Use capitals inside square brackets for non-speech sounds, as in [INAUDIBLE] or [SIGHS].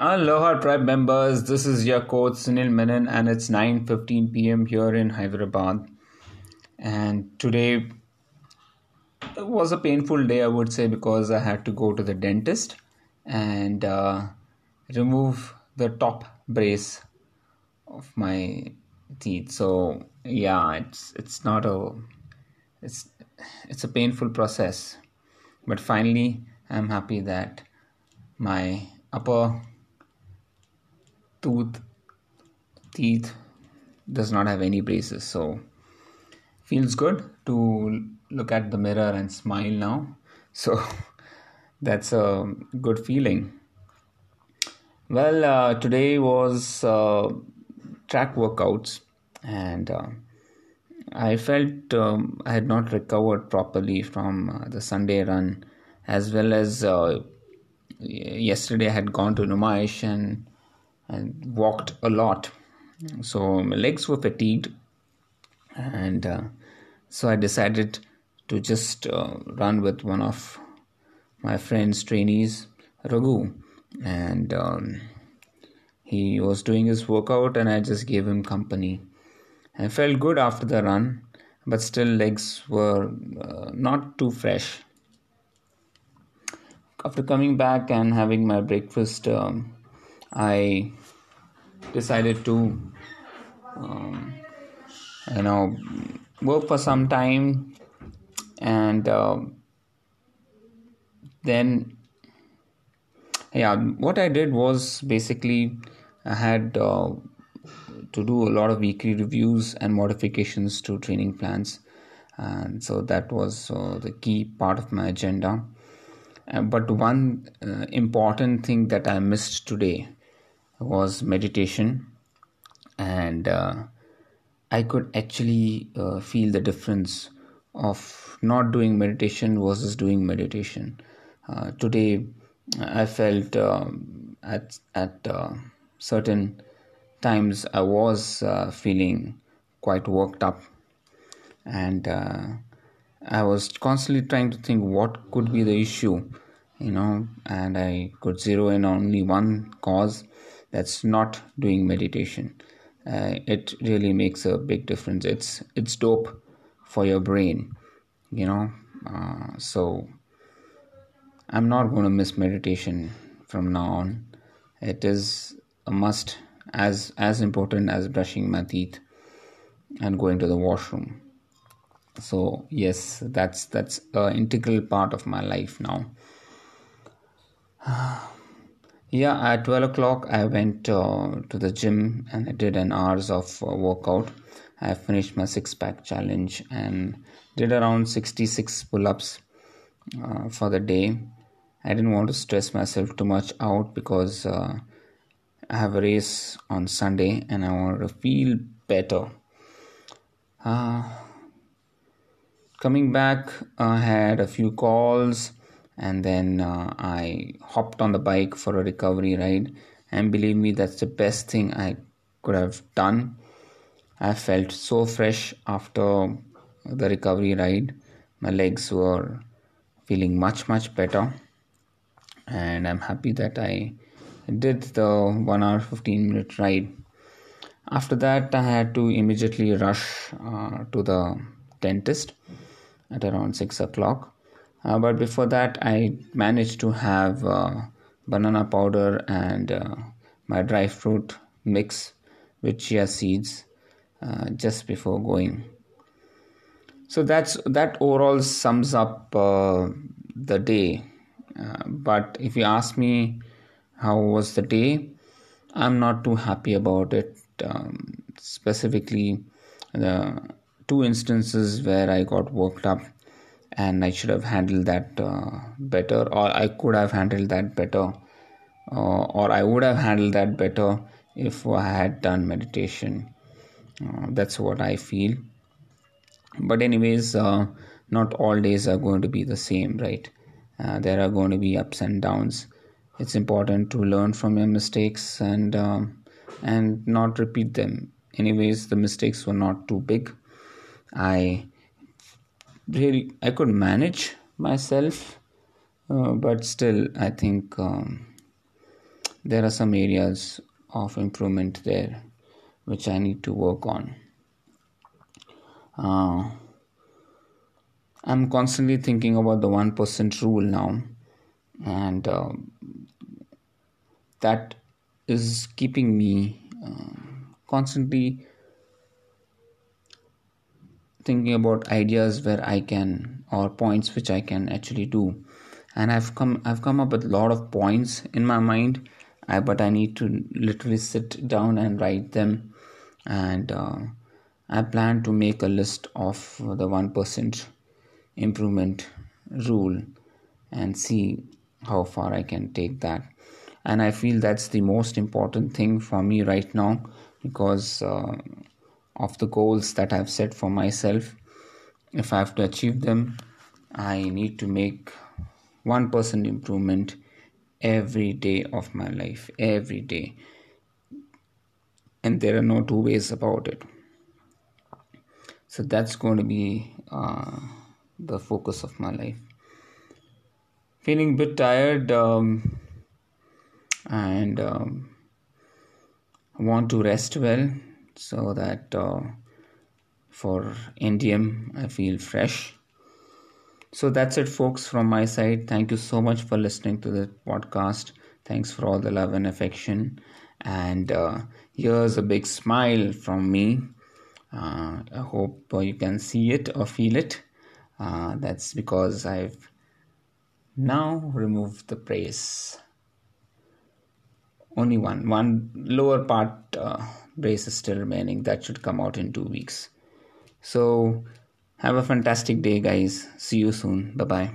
Aloha tribe members, this is your coach Sunil Menon and it's 9:15 p.m. here in Hyderabad. And today was a painful day I would say because I had to go to the dentist and uh, remove the top brace of my teeth. So yeah, it's it's not a it's it's a painful process. But finally I'm happy that my upper tooth teeth does not have any braces. So feels good to look at the mirror and smile now. So [LAUGHS] that's a good feeling. Well uh, today was uh, track workouts and uh, i felt um, i had not recovered properly from uh, the sunday run as well as uh, yesterday i had gone to numaish and and walked a lot. So my legs were fatigued, and uh, so I decided to just uh, run with one of my friend's trainees, Raghu, and um, he was doing his workout, and I just gave him company. I felt good after the run, but still legs were uh, not too fresh. After coming back and having my breakfast, um, I decided to, um, you know, work for some time, and uh, then, yeah, what I did was basically I had uh, to do a lot of weekly reviews and modifications to training plans, and so that was uh, the key part of my agenda. Uh, but one uh, important thing that I missed today was meditation. And uh, i could actually uh, feel the difference of not doing meditation versus doing meditation. Uh, today i felt um, at at uh, certain times i was uh, feeling quite worked up. And uh, i was constantly trying to think what could be the issue you know and i could zero in on only one cause that's not doing meditation. Uh, it really makes a big difference. It's it's dope for your brain you know? Uh, so i'm not going to miss meditation from now on. It is a must as as important as brushing my teeth and going to the washroom. So yes that's that's an integral part of my life now [SIGHS] Yeah, at 12 o'clock, I went uh, to the gym and I did an hours of uh, workout. I finished my six pack challenge and did around 66 pull ups uh, for the day. I didn't want to stress myself too much out because uh, I have a race on Sunday and I wanted to feel better. Uh, coming back, I had a few calls and then uh, I hopped on the bike for a recovery ride. And believe me, that's the best thing I could have done. I felt so fresh after the recovery ride. My legs were feeling much, much better. And I'm happy that I did the 1 hour 15 minute ride. After that, I had to immediately rush uh, to the dentist at around 6 o'clock uh, but before that, I managed to have uh, banana powder and uh, my dry fruit mix with chia seeds uh, just before going. So that's that overall sums up uh, the day. Uh, but if you ask me how was the day, I'm not too happy about it. Um, specifically, the two instances where I got worked up and I should have handled that uh, better, or I could have handled that better, uh, or I would have handled that better if I had done meditation. Uh, that's what I feel. But, anyways, uh, not all days are going to be the same, right? Uh, there are going to be ups and downs. It's important to learn from your mistakes and um, and not repeat them. Anyways, the mistakes were not too big. I really I could manage myself, uh, but still I think um, there are some areas of improvement there which I need to work on. Uh, I'm constantly thinking about the 1% rule now, and uh, that is keeping me uh, constantly thinking about ideas where I can or points which I can actually do. And I've come I've come up with a lot of points in my mind, I, but I need to literally sit down and write them. And uh, I plan to make a list of the one percent improvement rule and see how far I can take that. And I feel that's the most important thing for me right now because uh, of the goals that I've set for myself. If I have to achieve them, I need to make 1% improvement every day of my life, every day. And there are no two ways about it. So that's going to be uh, the focus of my life. Feeling a bit tired um, and um, want to rest well so that uh, for NDM I feel fresh. So that's it, folks, from my side. Thank you so much for listening to the podcast. Thanks for all the love and affection. And uh, here's a big smile from me. Uh, I hope you can see it or feel it. Uh, that's because I've now removed the brace. Only one, one lower part uh, brace is still remaining. That should come out in two weeks. So, have a fantastic day, guys. See you soon. Bye bye.